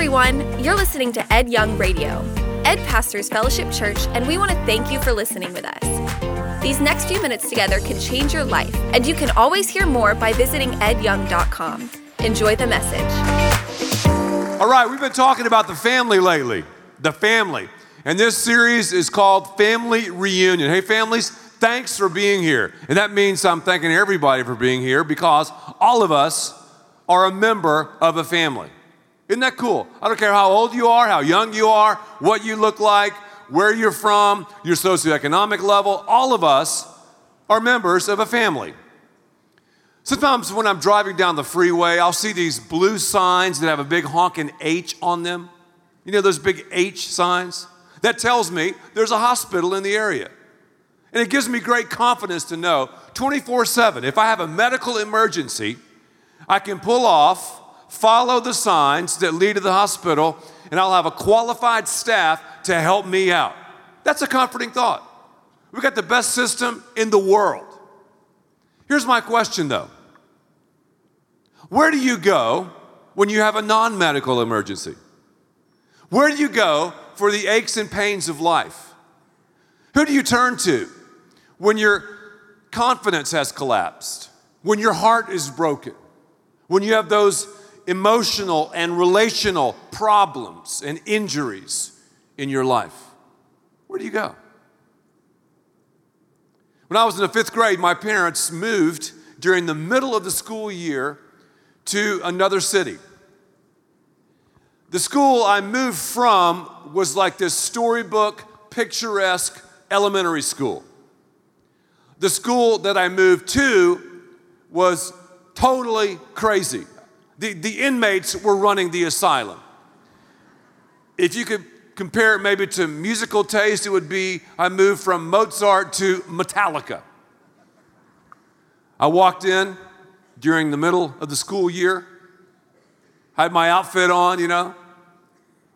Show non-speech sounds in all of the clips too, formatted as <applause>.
everyone. You're listening to Ed Young Radio. Ed pastors Fellowship Church, and we want to thank you for listening with us. These next few minutes together can change your life, and you can always hear more by visiting edyoung.com. Enjoy the message. All right, we've been talking about the family lately. The family. And this series is called Family Reunion. Hey, families, thanks for being here. And that means I'm thanking everybody for being here because all of us are a member of a family. Isn't that cool? I don't care how old you are, how young you are, what you look like, where you're from, your socioeconomic level, all of us are members of a family. Sometimes when I'm driving down the freeway, I'll see these blue signs that have a big honking H on them. You know those big H signs? That tells me there's a hospital in the area. And it gives me great confidence to know 24 7, if I have a medical emergency, I can pull off follow the signs that lead to the hospital, and I'll have a qualified staff to help me out. That's a comforting thought. We've got the best system in the world. Here's my question though Where do you go when you have a non medical emergency? Where do you go for the aches and pains of life? Who do you turn to when your confidence has collapsed? When your heart is broken? When you have those emotional and relational problems and injuries in your life? Where do you go? When I was in the fifth grade, my parents moved during the middle of the school year to another city. The school I moved from was like this storybook, picturesque elementary school. The school that I moved to was totally crazy the, the inmates were running the asylum. If you could compare it maybe to musical taste, it would be I moved from Mozart to Metallica. I walked in during the middle of the school year, had my outfit on, you know,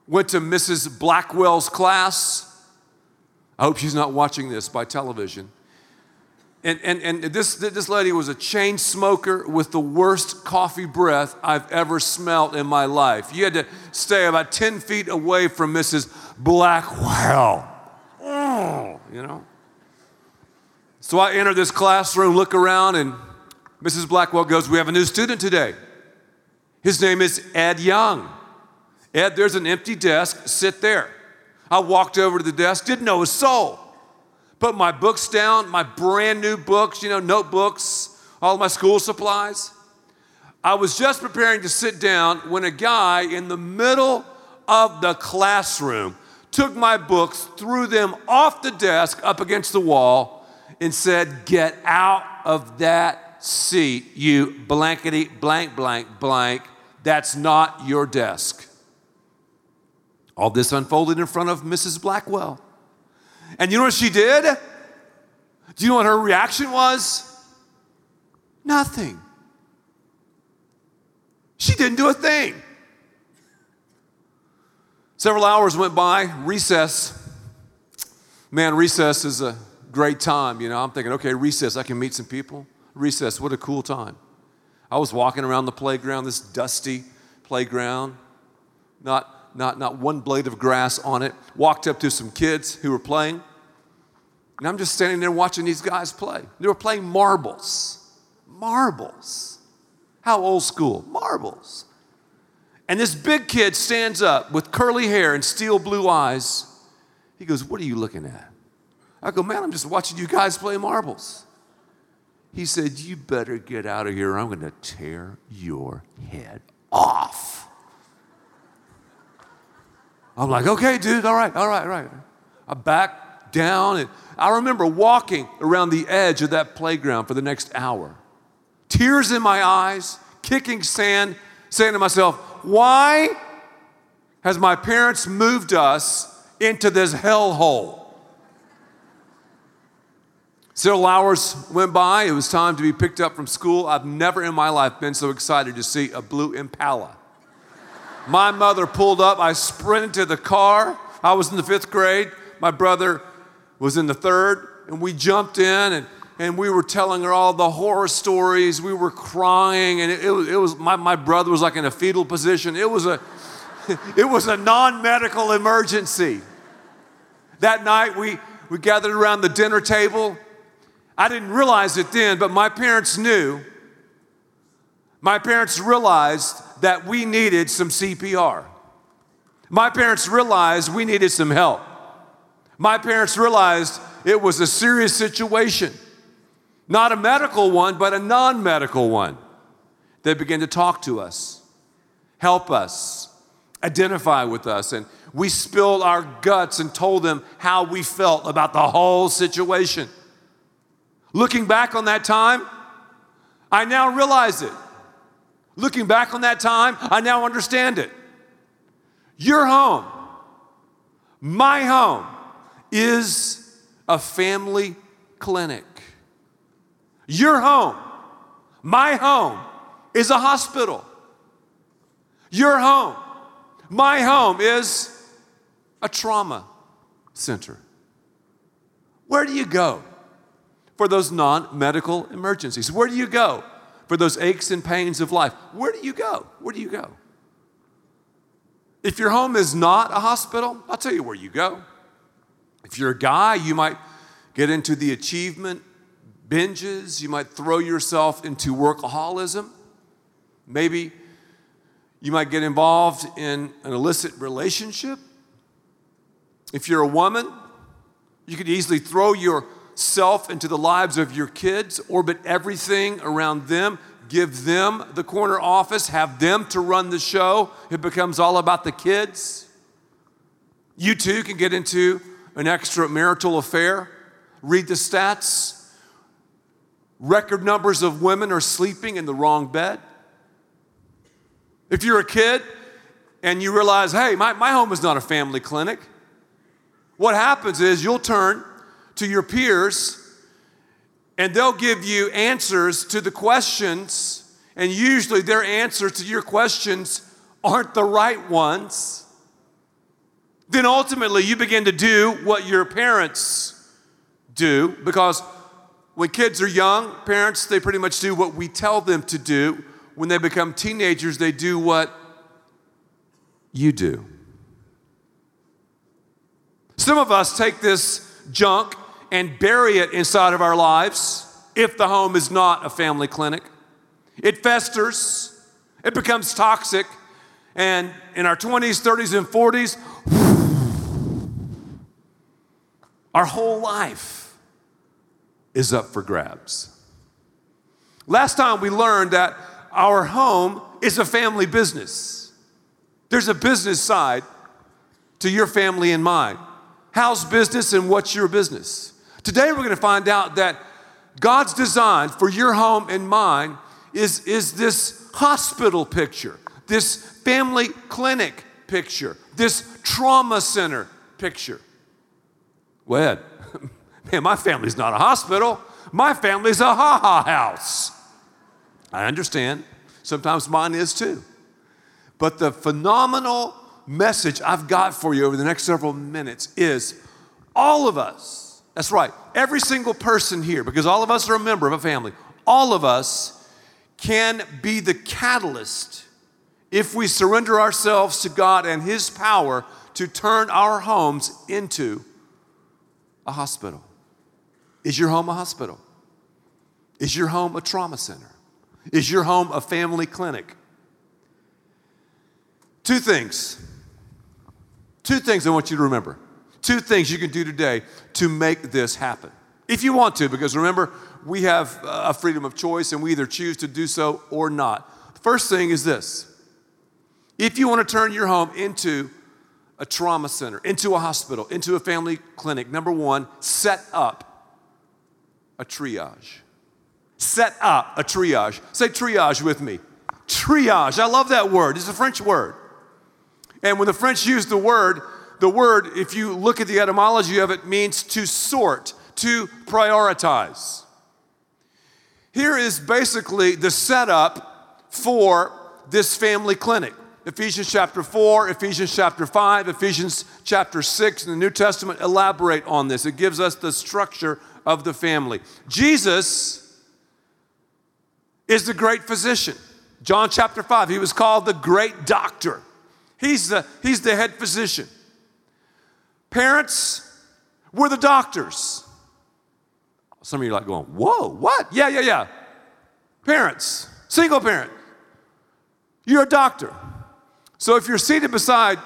went to Mrs. Blackwell's class. I hope she's not watching this by television. And, and, and this, this lady was a chain smoker with the worst coffee breath I've ever smelled in my life. You had to stay about 10 feet away from Mrs. Blackwell. Oh, you know? So I enter this classroom, look around, and Mrs. Blackwell goes, We have a new student today. His name is Ed Young. Ed, there's an empty desk, sit there. I walked over to the desk, didn't know his soul put my books down, my brand new books, you know, notebooks, all my school supplies. I was just preparing to sit down when a guy in the middle of the classroom took my books, threw them off the desk up against the wall, and said, Get out of that seat, you blankety blank blank blank. That's not your desk. All this unfolded in front of Mrs. Blackwell. And you know what she did? Do you know what her reaction was? Nothing. She didn't do a thing. Several hours went by, recess. Man, recess is a great time. You know, I'm thinking, okay, recess, I can meet some people. Recess, what a cool time. I was walking around the playground, this dusty playground, not not, not one blade of grass on it. Walked up to some kids who were playing. And I'm just standing there watching these guys play. They were playing marbles. Marbles. How old school? Marbles. And this big kid stands up with curly hair and steel blue eyes. He goes, What are you looking at? I go, Man, I'm just watching you guys play marbles. He said, You better get out of here. I'm going to tear your head off. I'm like, okay, dude, all right, all right, all right. I back down, and I remember walking around the edge of that playground for the next hour, tears in my eyes, kicking sand, saying to myself, why has my parents moved us into this hellhole? Several hours went by. It was time to be picked up from school. I've never in my life been so excited to see a blue Impala. My mother pulled up. I sprinted to the car. I was in the fifth grade. My brother was in the third. And we jumped in and, and we were telling her all the horror stories. We were crying. And it, it was, it was my, my brother was like in a fetal position. It was a, <laughs> it was a non medical emergency. That night, we, we gathered around the dinner table. I didn't realize it then, but my parents knew. My parents realized that we needed some CPR. My parents realized we needed some help. My parents realized it was a serious situation, not a medical one, but a non medical one. They began to talk to us, help us, identify with us, and we spilled our guts and told them how we felt about the whole situation. Looking back on that time, I now realize it. Looking back on that time, I now understand it. Your home, my home, is a family clinic. Your home, my home, is a hospital. Your home, my home, is a trauma center. Where do you go for those non medical emergencies? Where do you go for those aches and pains of life? Where do you go? Where do you go? If your home is not a hospital, I'll tell you where you go. If you're a guy, you might get into the achievement binges, you might throw yourself into workaholism. Maybe you might get involved in an illicit relationship. If you're a woman, you could easily throw yourself into the lives of your kids, orbit everything around them, give them the corner office, have them to run the show. It becomes all about the kids. You too can get into an extramarital affair. Read the stats. Record numbers of women are sleeping in the wrong bed. If you're a kid and you realize, hey, my, my home is not a family clinic, what happens is you'll turn to your peers and they'll give you answers to the questions, and usually their answers to your questions aren't the right ones. Then ultimately you begin to do what your parents do because when kids are young, parents, they pretty much do what we tell them to do when they become teenagers, they do what you do. Some of us take this junk and bury it inside of our lives if the home is not a family clinic. It festers, it becomes toxic, and in our 20s, 30s, and 40s, our whole life is up for grabs. Last time we learned that our home is a family business. There's a business side to your family and mine. How's business and what's your business? Today we're going to find out that God's design for your home and mine is, is this hospital picture, this family clinic picture, this trauma center picture. Well, <laughs> man, my family's not a hospital. My family's a ha ha house. I understand. Sometimes mine is too. But the phenomenal message I've got for you over the next several minutes is all of us, that's right, every single person here, because all of us are a member of a family, all of us can be the catalyst if we surrender ourselves to God and His power to turn our homes into a hospital. Is your home a hospital? Is your home a trauma center? Is your home a family clinic? Two things. Two things I want you to remember. Two things you can do today to make this happen. If you want to, because remember, we have uh, a freedom of choice and we either choose to do so or not. The first thing is this if you want to turn your home into a trauma center, into a hospital, into a family clinic, number one, set up a triage set up a triage. Say triage with me. Triage. I love that word. It's a French word. And when the French use the word, the word, if you look at the etymology of it, means to sort, to prioritize. Here is basically the setup for this family clinic. Ephesians chapter 4, Ephesians chapter 5, Ephesians chapter 6 in the New Testament elaborate on this. It gives us the structure of the family. Jesus is the great physician. John chapter 5, he was called the great doctor. He's the, he's the head physician. Parents, we're the doctors. Some of you are like going, whoa, what? Yeah, yeah, yeah. Parents, single parent, you're a doctor. So if you're seated beside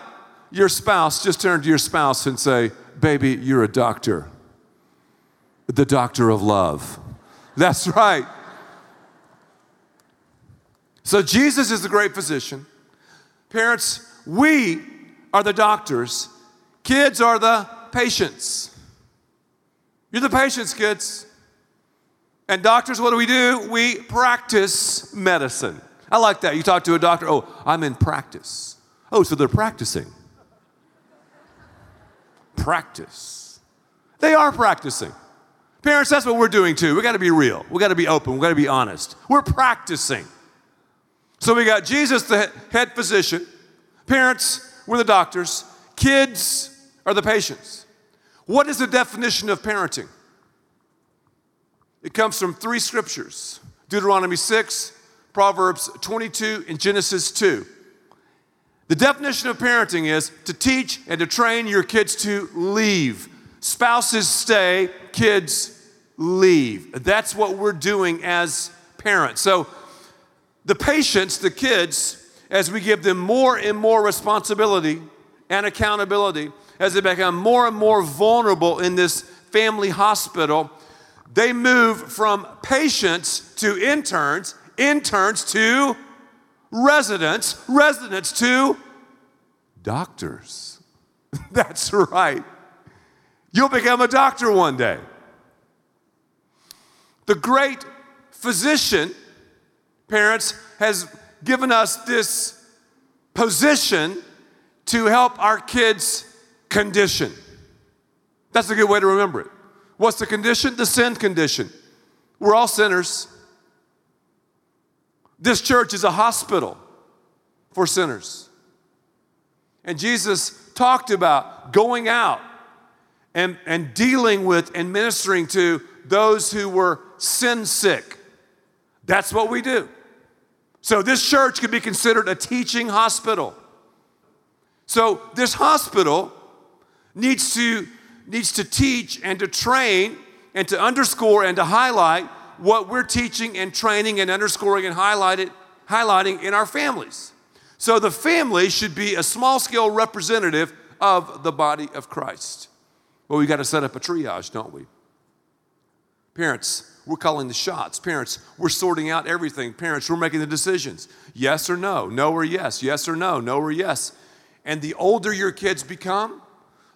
your spouse, just turn to your spouse and say, baby, you're a doctor. The doctor of love. That's right. So Jesus is the great physician. Parents, we are the doctors. Kids are the patients. You're the patients, kids. And doctors, what do we do? We practice medicine. I like that. You talk to a doctor, oh, I'm in practice. Oh, so they're practicing. Practice. They are practicing. Parents, that's what we're doing too. We got to be real. We got to be open. We got to be honest. We're practicing. So we got Jesus, the head physician. Parents, we're the doctors. Kids are the patients. What is the definition of parenting? It comes from three scriptures Deuteronomy 6, Proverbs 22, and Genesis 2. The definition of parenting is to teach and to train your kids to leave. Spouses stay, kids leave. That's what we're doing as parents. So, the patients, the kids, as we give them more and more responsibility and accountability, as they become more and more vulnerable in this family hospital, they move from patients to interns, interns to residents, residents to doctors. <laughs> That's right. You'll become a doctor one day. The great physician, parents, has given us this position to help our kids condition. That's a good way to remember it. What's the condition? The sin condition. We're all sinners. This church is a hospital for sinners. And Jesus talked about going out and, and dealing with and ministering to those who were sin sick. That's what we do. So, this church could be considered a teaching hospital. So, this hospital needs to, needs to teach and to train and to underscore and to highlight what we're teaching and training and underscoring and highlighted, highlighting in our families. So, the family should be a small scale representative of the body of Christ. Well, we got to set up a triage, don't we? Parents, we're calling the shots. Parents, we're sorting out everything. Parents, we're making the decisions. Yes or no, no or yes, yes or no, no or yes. And the older your kids become,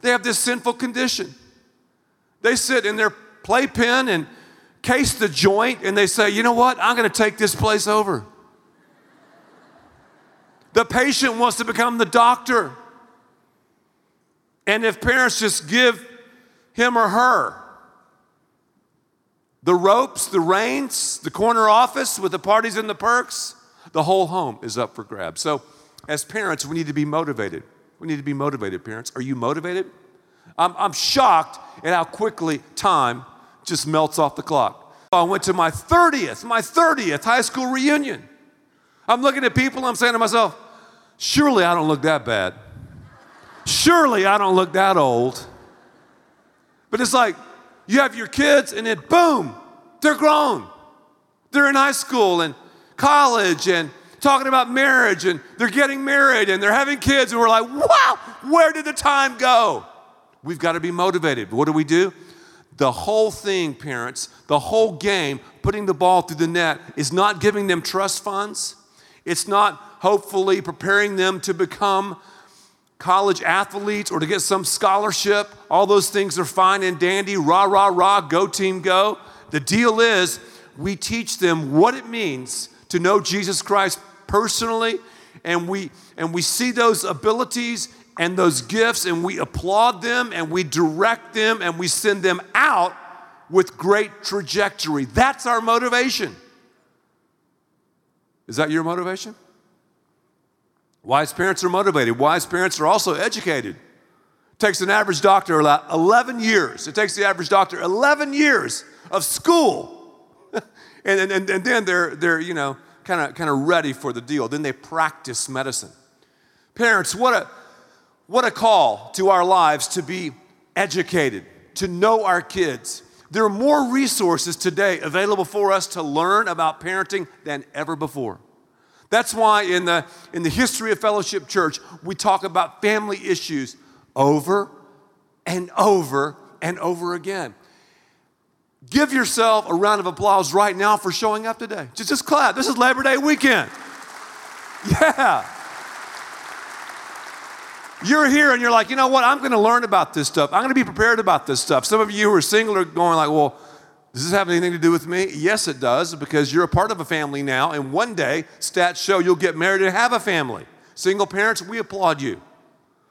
They have this sinful condition. They sit in their playpen and case the joint and they say, you know what? I'm going to take this place over. The patient wants to become the doctor. And if parents just give him or her the ropes, the reins, the corner office with the parties and the perks, the whole home is up for grabs. So, as parents, we need to be motivated. We need to be motivated, parents. Are you motivated? I'm, I'm shocked at how quickly time just melts off the clock. I went to my 30th, my 30th high school reunion. I'm looking at people, I'm saying to myself, surely I don't look that bad. Surely I don't look that old. But it's like, you have your kids, and then boom, they're grown. They're in high school and college and talking about marriage, and they're getting married and they're having kids, and we're like, wow, where did the time go? We've got to be motivated. What do we do? The whole thing, parents, the whole game, putting the ball through the net, is not giving them trust funds. It's not hopefully preparing them to become college athletes or to get some scholarship. All those things are fine and dandy. Rah, rah, rah, go team, go. The deal is we teach them what it means to know Jesus Christ personally and we and we see those abilities and those gifts and we applaud them and we direct them and we send them out with great trajectory. That's our motivation. Is that your motivation? Wise parents are motivated. Wise parents are also educated. It takes an average doctor 11 years. It takes the average doctor 11 years of school. And, and, and then they're, they're you know, kind of kind of ready for the deal. Then they practice medicine. Parents, what a, what a call to our lives to be educated, to know our kids. There are more resources today available for us to learn about parenting than ever before. That's why in the, in the history of Fellowship Church, we talk about family issues over and over and over again. Give yourself a round of applause right now for showing up today. Just, just clap. This is Labor Day weekend. <laughs> Yeah. You're here and you're like, you know what? I'm going to learn about this stuff. I'm going to be prepared about this stuff. Some of you who are single are going like, well, does this have anything to do with me? Yes, it does, because you're a part of a family now, and one day stats show you'll get married and have a family. Single parents, we applaud you.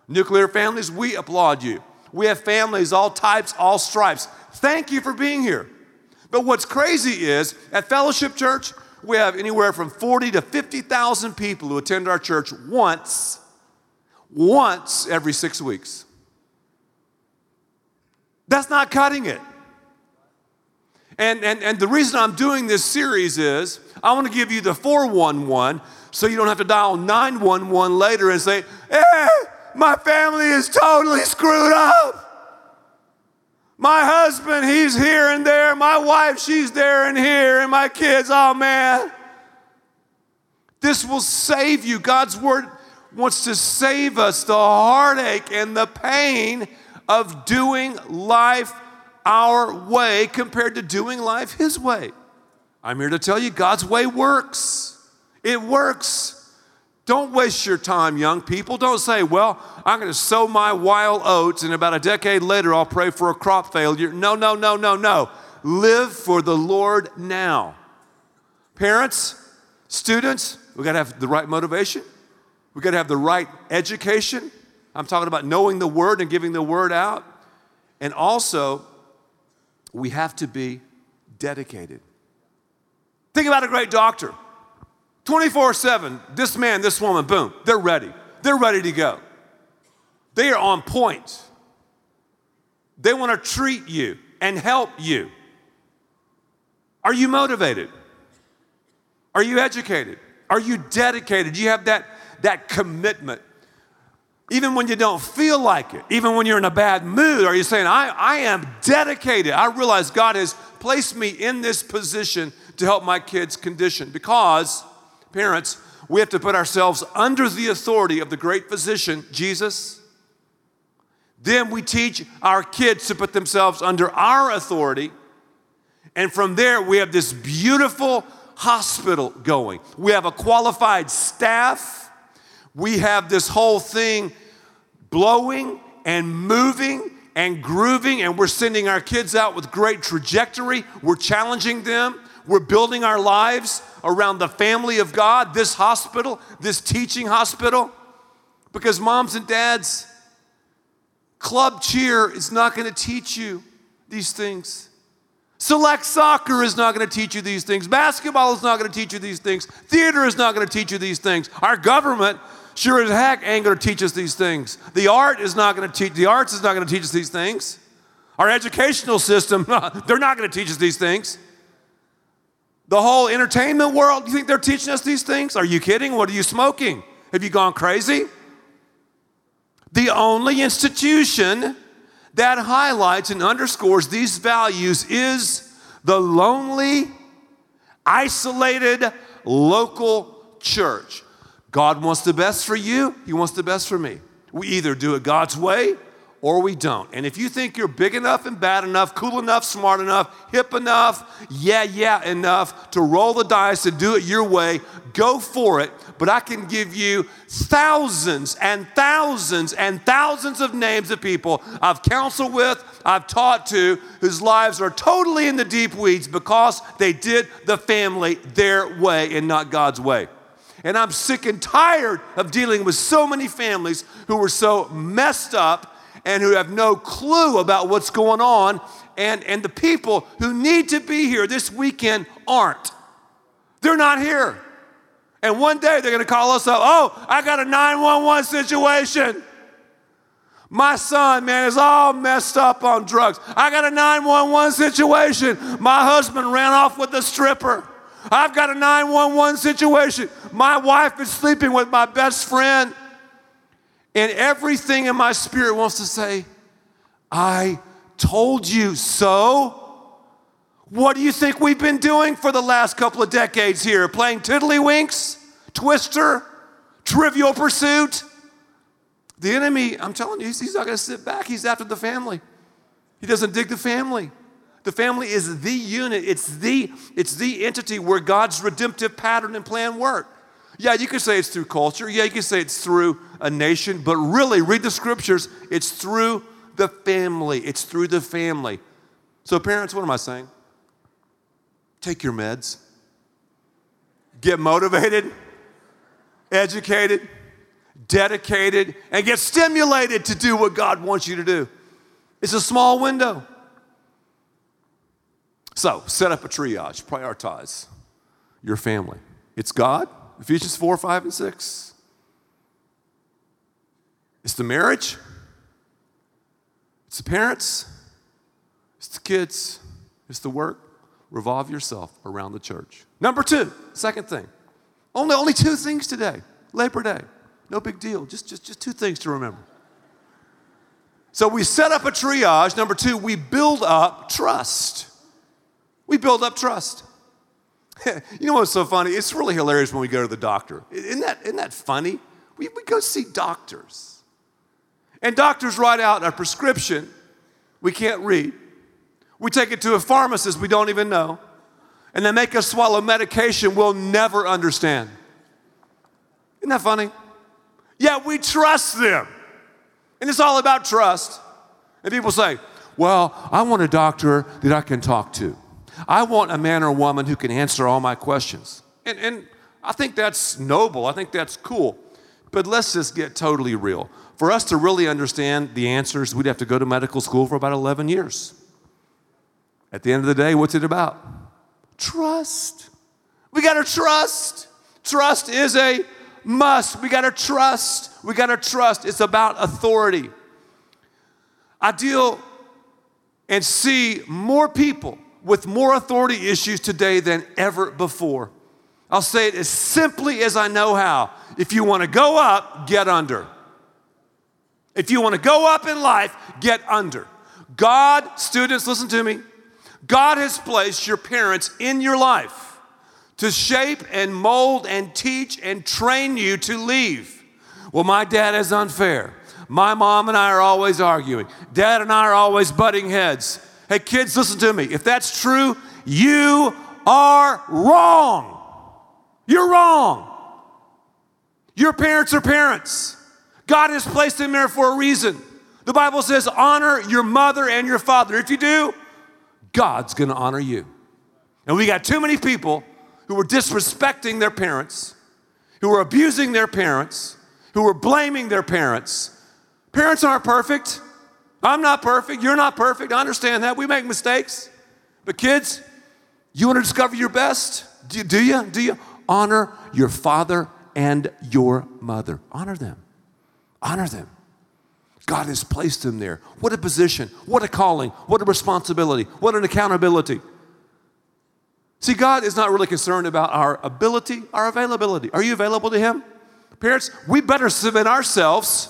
Nuclear families, we applaud you. We have families, all types, all stripes. Thank you for being here. But what's crazy is at Fellowship Church, we have anywhere from 40 to 50,000 people who attend our church once, once every six weeks. That's not cutting it. And, and, and the reason I'm doing this series is I want to give you the 411 so you don't have to dial 911 later and say, hey, my family is totally screwed up. My husband, he's here and there. My wife, she's there and here. And my kids, oh man. This will save you. God's word wants to save us the heartache and the pain of doing life our way compared to doing life His way. I'm here to tell you God's way works. It works. Don't waste your time, young people. Don't say, well, I'm going to sow my wild oats and about a decade later I'll pray for a crop failure. No, no, no, no, no. Live for the Lord now. Parents, students, we got to have the right motivation. We got to have the right education. I'm talking about knowing the word and giving the word out. And also, we have to be dedicated. Think about a great doctor 24 7, this man, this woman, boom, they're ready. They're ready to go. They are on point. They want to treat you and help you. Are you motivated? Are you educated? Are you dedicated? Do you have that, that commitment? Even when you don't feel like it, even when you're in a bad mood, are you saying, I, I am dedicated? I realize God has placed me in this position to help my kids' condition. Because, parents, we have to put ourselves under the authority of the great physician, Jesus. Then we teach our kids to put themselves under our authority. And from there, we have this beautiful hospital going. We have a qualified staff we have this whole thing blowing and moving and grooving, and we're sending our kids out with great trajectory. We're challenging them. We're building our lives around the family of God, this hospital, this teaching hospital. Because moms and dads, club cheer is not going to teach you these things. Select soccer is not going to teach you these things. Basketball is not going to teach you these things. Theater is not going to teach you these things. Our government sure as heck ain't going to teach us these things. The art is not going to teach, the arts is not going to teach us these things. Our educational system, <laughs> they're not going to teach us these things. The whole entertainment world, you think they're teaching us these things? Are you kidding? What are you smoking? Have you gone crazy? The only institution that highlights and underscores these values is the lonely, isolated local church. God wants the best for you, He wants the best for me. We either do it God's way or we don't. And if you think you're big enough and bad enough, cool enough, smart enough, hip enough, yeah, yeah enough to roll the dice and do it your way, go for it. But I can give you thousands and thousands and thousands of names of people I've counseled with, I've taught to, whose lives are totally in the deep weeds because they did the family their way and not God's way. And I'm sick and tired of dealing with so many families who were so messed up and who have no clue about what's going on. And, and the people who need to be here this weekend aren't. They're not here. And one day they're gonna call us up. Oh, I got a 911 situation. My son, man, is all messed up on drugs. I got a 911 situation. My husband ran off with a stripper. I've got a 911 situation. My wife is sleeping with my best friend. And everything in my spirit wants to say, I told you so. What do you think we've been doing for the last couple of decades here? Playing tiddlywinks, twister, trivial pursuit? The enemy, I'm telling you, he's not going to sit back. He's after the family. He doesn't dig the family. The family is the unit. It's the it's the entity where God's redemptive pattern and plan work. Yeah, you can say it's through culture. Yeah, you can say it's through a nation, but really read the scriptures. It's through the family. It's through the family. So parents, what am I saying? Take your meds. Get motivated, educated, dedicated, and get stimulated to do what God wants you to do. It's a small window. So, set up a triage, prioritize your family. It's God, Ephesians 4, 5, and 6. It's the marriage, it's the parents, it's the kids, it's the work. Revolve yourself around the church. Number two, second thing. Only, only two things today. Labor Day. No big deal. Just, just, just two things to remember. So we set up a triage. Number two, we build up trust. We build up trust. <laughs> you know what's so funny? It's really hilarious when we go to the doctor. Isn't that, isn't that funny? We, we go see doctors. And doctors write out a prescription we can't read. We take it to a pharmacist we don't even know. And they make us swallow medication we'll never understand. Isn't that funny? Yeah, we trust them. And it's all about trust. And people say, well, I want a doctor that I can talk to. I want a man or woman who can answer all my questions. And, and I think that's noble. I think that's cool. But let's just get totally real. For us to really understand the answers, we'd have to go to medical school for about 11 years. At the end of the day, what's it about? Trust. We got to trust. Trust is a must. We got to trust. We got to trust. It's about authority. I deal and see more people with more authority issues today than ever before. I'll say it as simply as I know how. If you want to go up, get under. If you want to go up in life, get under. God, students, listen to me. God has placed your parents in your life to shape and mold and teach and train you to leave. Well, my dad is unfair. My mom and I are always arguing. Dad and I are always butting heads. Hey, kids, listen to me. If that's true, you are wrong. You're wrong. Your parents are parents. God has placed them there for a reason. The Bible says, honor your mother and your father. If you do, God's gonna honor you. And we got too many people who are disrespecting their parents, who are abusing their parents, who are blaming their parents. Parents aren't perfect. I'm not perfect. You're not perfect. I understand that. We make mistakes. But kids, you want to discover your best? Do you? Do you? Do you? Honor your father and your mother. Honor them. Honor them. God has placed them there. What a position, what a calling, what a responsibility, what an accountability. See, God is not really concerned about our ability, our availability. Are you available to Him? Parents, we better submit ourselves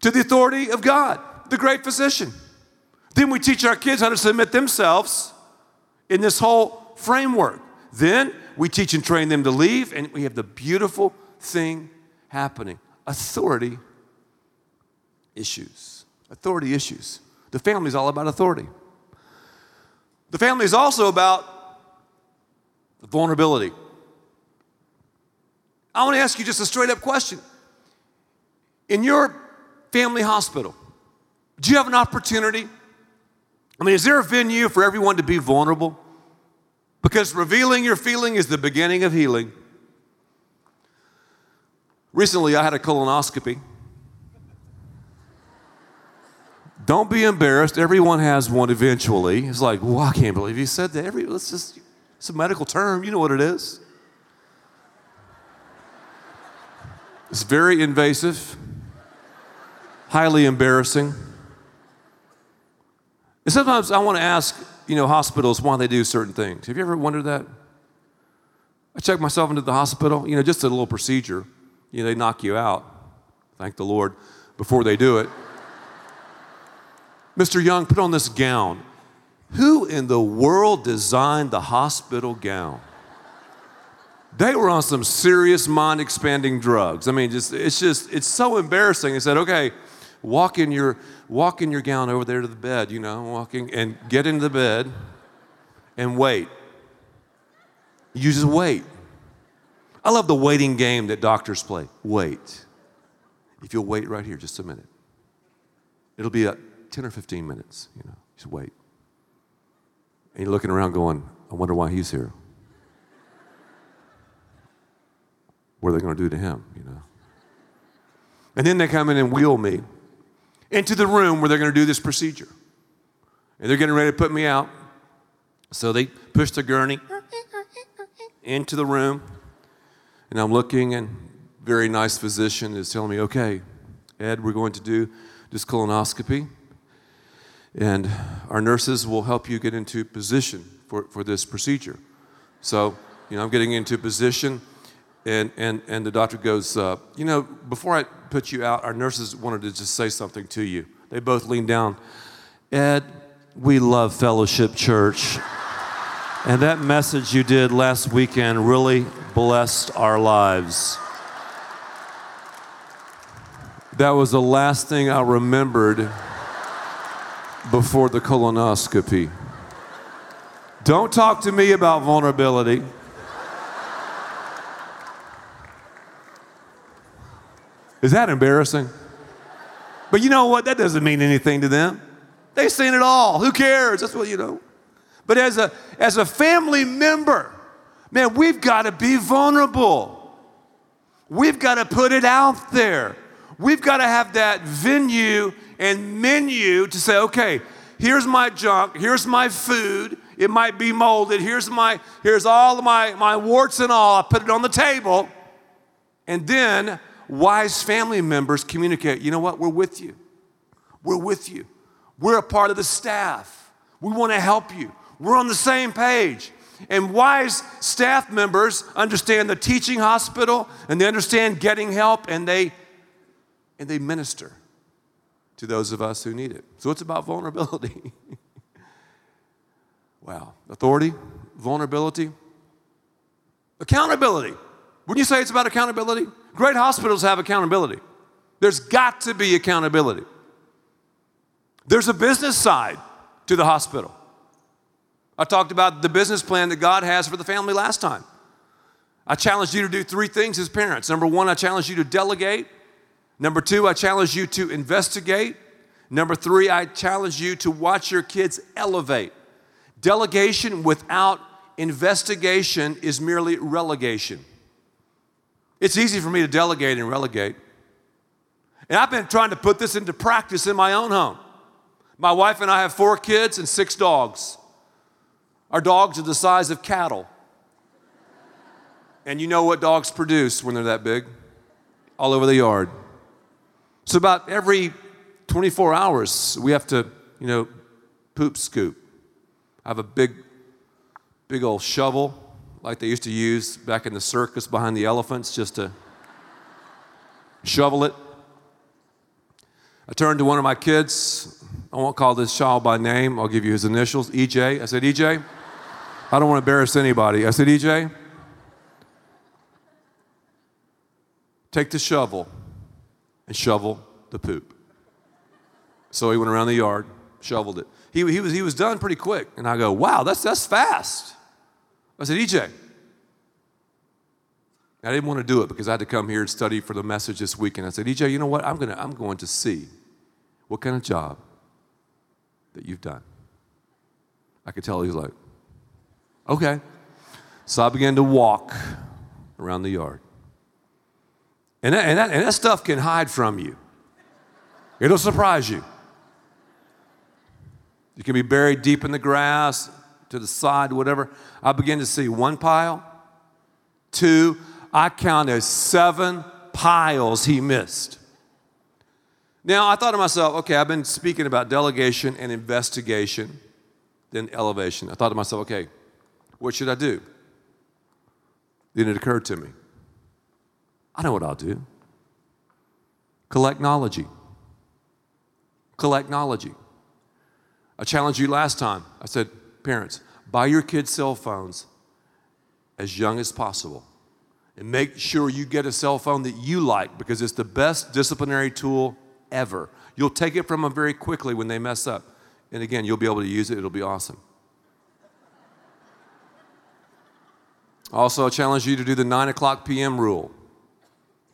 to the authority of God, the great physician. Then we teach our kids how to submit themselves in this whole framework. Then we teach and train them to leave, and we have the beautiful thing happening authority issues. Authority issues. The family is all about authority. The family is also about vulnerability. I want to ask you just a straight up question. In your family hospital, do you have an opportunity? I mean, is there a venue for everyone to be vulnerable? Because revealing your feeling is the beginning of healing. Recently, I had a colonoscopy. Don't be embarrassed. Everyone has one eventually. It's like, well, I can't believe you said that. Every, let's just, it's a medical term. You know what it is. It's very invasive, highly embarrassing. And sometimes I want to ask, you know, hospitals why they do certain things. Have you ever wondered that? I checked myself into the hospital, you know, just a little procedure. You know, they knock you out, thank the Lord, before they do it. Mr. Young, put on this gown. Who in the world designed the hospital gown? They were on some serious mind expanding drugs. I mean, just it's just it's so embarrassing. They said, okay, walk in your walk in your gown over there to the bed, you know, walking and get into the bed and wait. You just wait. I love the waiting game that doctors play. Wait. If you'll wait right here just a minute, it'll be a 10 or 15 minutes, you know, just wait. And you're looking around going, I wonder why he's here. What are they going to do to him, you know? And then they come in and wheel me into the room where they're going to do this procedure. And they're getting ready to put me out. So they push the gurney into the room. And I'm looking, and very nice physician is telling me, okay, Ed, we're going to do this colonoscopy. And our nurses will help you get into position for, for this procedure. So, you know, I'm getting into position, and, and, and the doctor goes, uh, You know, before I put you out, our nurses wanted to just say something to you. They both leaned down. Ed, we love Fellowship Church. And that message you did last weekend really blessed our lives. That was the last thing I remembered before the colonoscopy. Don't talk to me about vulnerability. Is that embarrassing? But you know what? That doesn't mean anything to them. They've seen it all. Who cares? That's what you know. But as a, as a family member, man, we've got to be vulnerable. We've got to put it out there. We've got to have that venue and menu to say, okay, here's my junk, here's my food. It might be molded. Here's my, here's all my, my warts and all. I put it on the table. And then wise family members communicate, you know what? We're with you. We're with you. We're a part of the staff. We want to help you. We're on the same page. And wise staff members understand the teaching hospital and they understand getting help and they and they minister to those of us who need it. So it's about vulnerability. <laughs> wow. Authority, vulnerability, accountability. Wouldn't you say it's about accountability? Great hospitals have accountability. There's got to be accountability. There's a business side to the hospital. I talked about the business plan that God has for the family last time. I challenged you to do three things as parents. Number one, I challenge you to delegate. Number two, I challenge you to investigate. Number three, I challenge you to watch your kids elevate. Delegation without investigation is merely relegation. It's easy for me to delegate and relegate. And I've been trying to put this into practice in my own home. My wife and I have four kids and six dogs. Our dogs are the size of cattle. And you know what dogs produce when they're that big? All over the yard. So about every 24 hours, we have to, you know, poop scoop. I have a big, big old shovel like they used to use back in the circus behind the elephants just to shovel it. I turned to one of my kids. I won't call this child by name. I'll give you his initials, EJ. I said, EJ, I don't want to embarrass anybody. I said, EJ, take the shovel and shovel the poop. So he went around the yard, shoveled it. He, he, was, he was done pretty quick. And I go, wow, that's, that's fast. I said, EJ. I didn't want to do it because I had to come here and study for the message this week. And I said, EJ, you know what? I'm, gonna, I'm going to see what kind of job that you've done. I could tell he was like, okay. So I began to walk around the yard. And that, and, that, and that stuff can hide from you. It'll surprise you. You can be buried deep in the grass, to the side, whatever. I begin to see one pile, two, I counted seven piles he missed. Now, I thought to myself, okay, I've been speaking about delegation and investigation, then elevation. I thought to myself, okay, what should I do? Then it occurred to me I know what I'll do collect knowledge. Collect knowledge. I challenged you last time. I said, parents, buy your kids cell phones as young as possible. And make sure you get a cell phone that you like because it's the best disciplinary tool ever. You'll take it from them very quickly when they mess up. And again, you'll be able to use it, it'll be awesome. Also, I challenge you to do the 9 o'clock p.m. rule.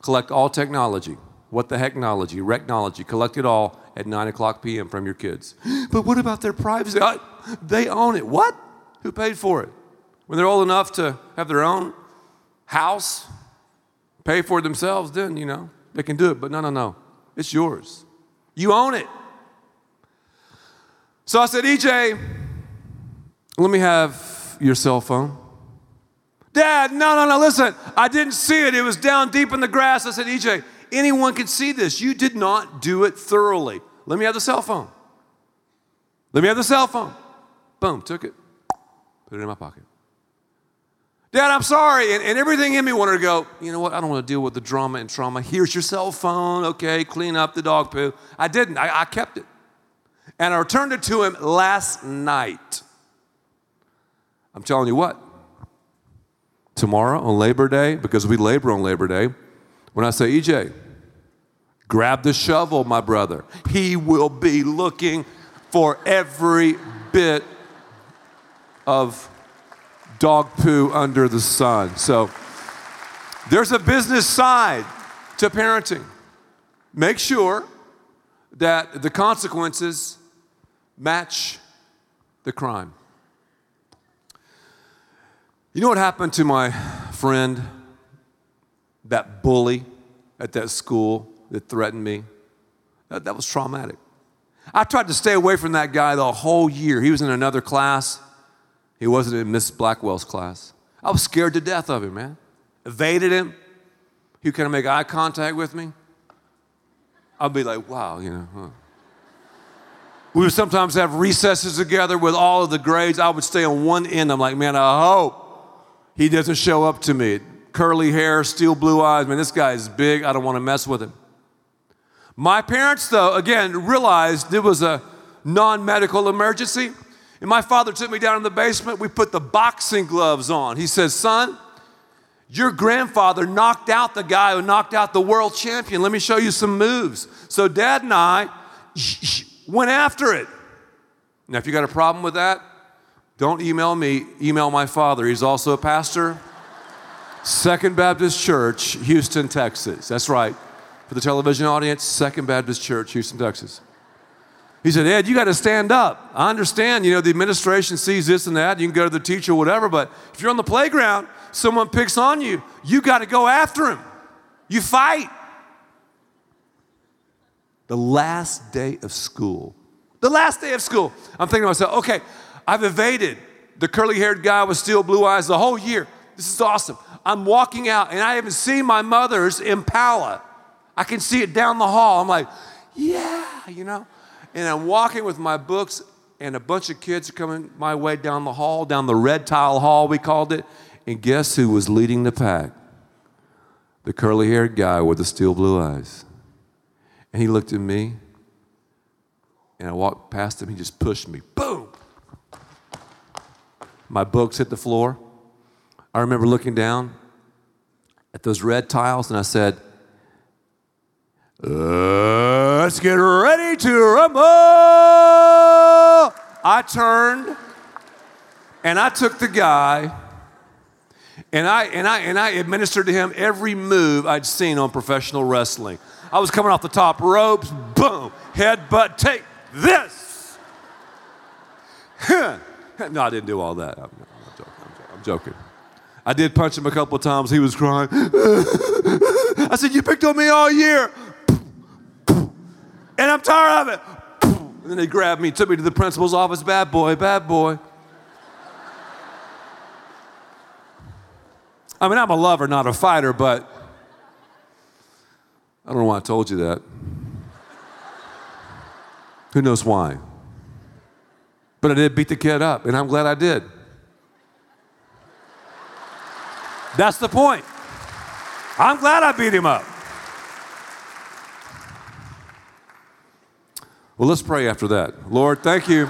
Collect all technology. What the technology, collect it all at 9 o'clock p.m. from your kids. <gasps> But what about their privacy? I, they own it. What? Who paid for it? When they're old enough to have their own house, pay for it themselves, then, you know, they can do it. But no, no, no. It's yours. You own it. So I said, EJ, let me have your cell phone. Dad, no, no, no, listen. I didn't see it. It was down deep in the grass. I said, EJ, anyone can see this. You did not do it thoroughly. Let me have the cell phone. Let me have the cell phone. Boom, took it, put it in my pocket. Dad, I'm sorry. And, and, everything in me wanted to go, you know what? I don't want to deal with the drama and trauma. Here's your cell phone. Okay, clean up the dog poo. I didn't. I, I kept it. And I returned it to him last night. I'm telling you what, tomorrow on Labor Day, because we labor on Labor Day, when I say, EJ, grab the shovel, my brother, he will be looking for every bit of dog poo under the sun. So there's a business side to parenting. Make sure that the consequences match the crime. You know what happened to my friend, that bully at that school that threatened me? That, that was traumatic. I tried to stay away from that guy the whole year. He was in another class. He wasn't in Miss Blackwell's class. I was scared to death of him, man. Evaded him. He of make eye contact with me. I'd be like, wow, you know. Huh. We would sometimes have recesses together with all of the grades. I would stay on one end. I'm like, man, I hope he doesn't show up to me. Curly hair, steel blue eyes. Man, this guy is big. I don't want to mess with him. My parents, though, again, realized it was a non medical emergency. And my father took me down in the basement. We put the boxing gloves on. He says, Son, your grandfather knocked out the guy who knocked out the world champion. Let me show you some moves. So, dad and I went after it. Now, if you got a problem with that, don't email me, email my father. He's also a pastor. Second Baptist Church, Houston, Texas. That's right. For the television audience, Second Baptist Church, Houston, Texas. He said, Ed, you got to stand up. I understand, you know, the administration sees this and that. You can go to the teacher, whatever, but if you're on the playground, someone picks on you, you got to go after him. You fight. The last day of school, the last day of school, I'm thinking to myself, okay, I've evaded the curly haired guy with steel blue eyes the whole year. This is awesome. I'm walking out and I haven't seen my mother's Impala. I can see it down the hall. I'm like, yeah, you know and I'm walking with my books, and a bunch of kids are coming my way down the hall, down the red tile hall, we called it. And guess who was leading the pack? The curly haired guy with the steel blue eyes. And he looked at me, and I walked past him. He just pushed me. Boom! My books hit the floor. I remember looking down at those red tiles, and I said, Let's get ready to rumble. I turned and I took the guy and I, and, I, and I administered to him every move I'd seen on professional wrestling. I was coming off the top ropes, boom, headbutt, take this. <laughs> no, I didn't do all that. I'm, I'm, joking, I'm, joking. I did punch him a couple of times. He was crying. <laughs> I said, You picked on me all year. And I'm tired of it. And then they grabbed me, took me to the principal's office. Bad boy, bad boy. I mean, I'm a lover, not a fighter, but I don't know why I told you that. Who knows why? But I did beat the kid up, and I'm glad I did. That's the point. I'm glad I beat him up. Well, let's pray after that. Lord, thank you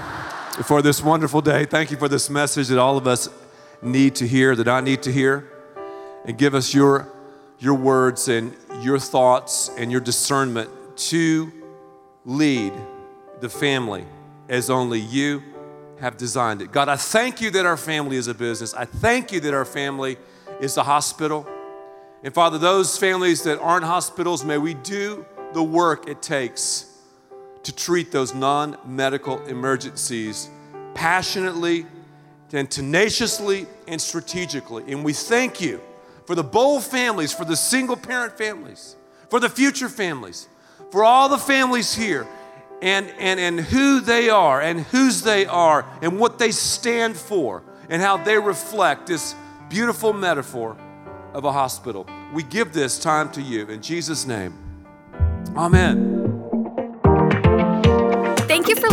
for this wonderful day. Thank you for this message that all of us need to hear, that I need to hear. And give us your, your words and your thoughts and your discernment to lead the family as only you have designed it. God, I thank you that our family is a business. I thank you that our family is a hospital. And Father, those families that aren't hospitals, may we do the work it takes to treat those non medical emergencies passionately and tenaciously and strategically. And we thank you for the bold families, for the single parent families, for the future families, for all the families here and, and, and who they are and whose they are and what they stand for and how they reflect this beautiful metaphor of a hospital. We give this time to you in Jesus' name. Amen.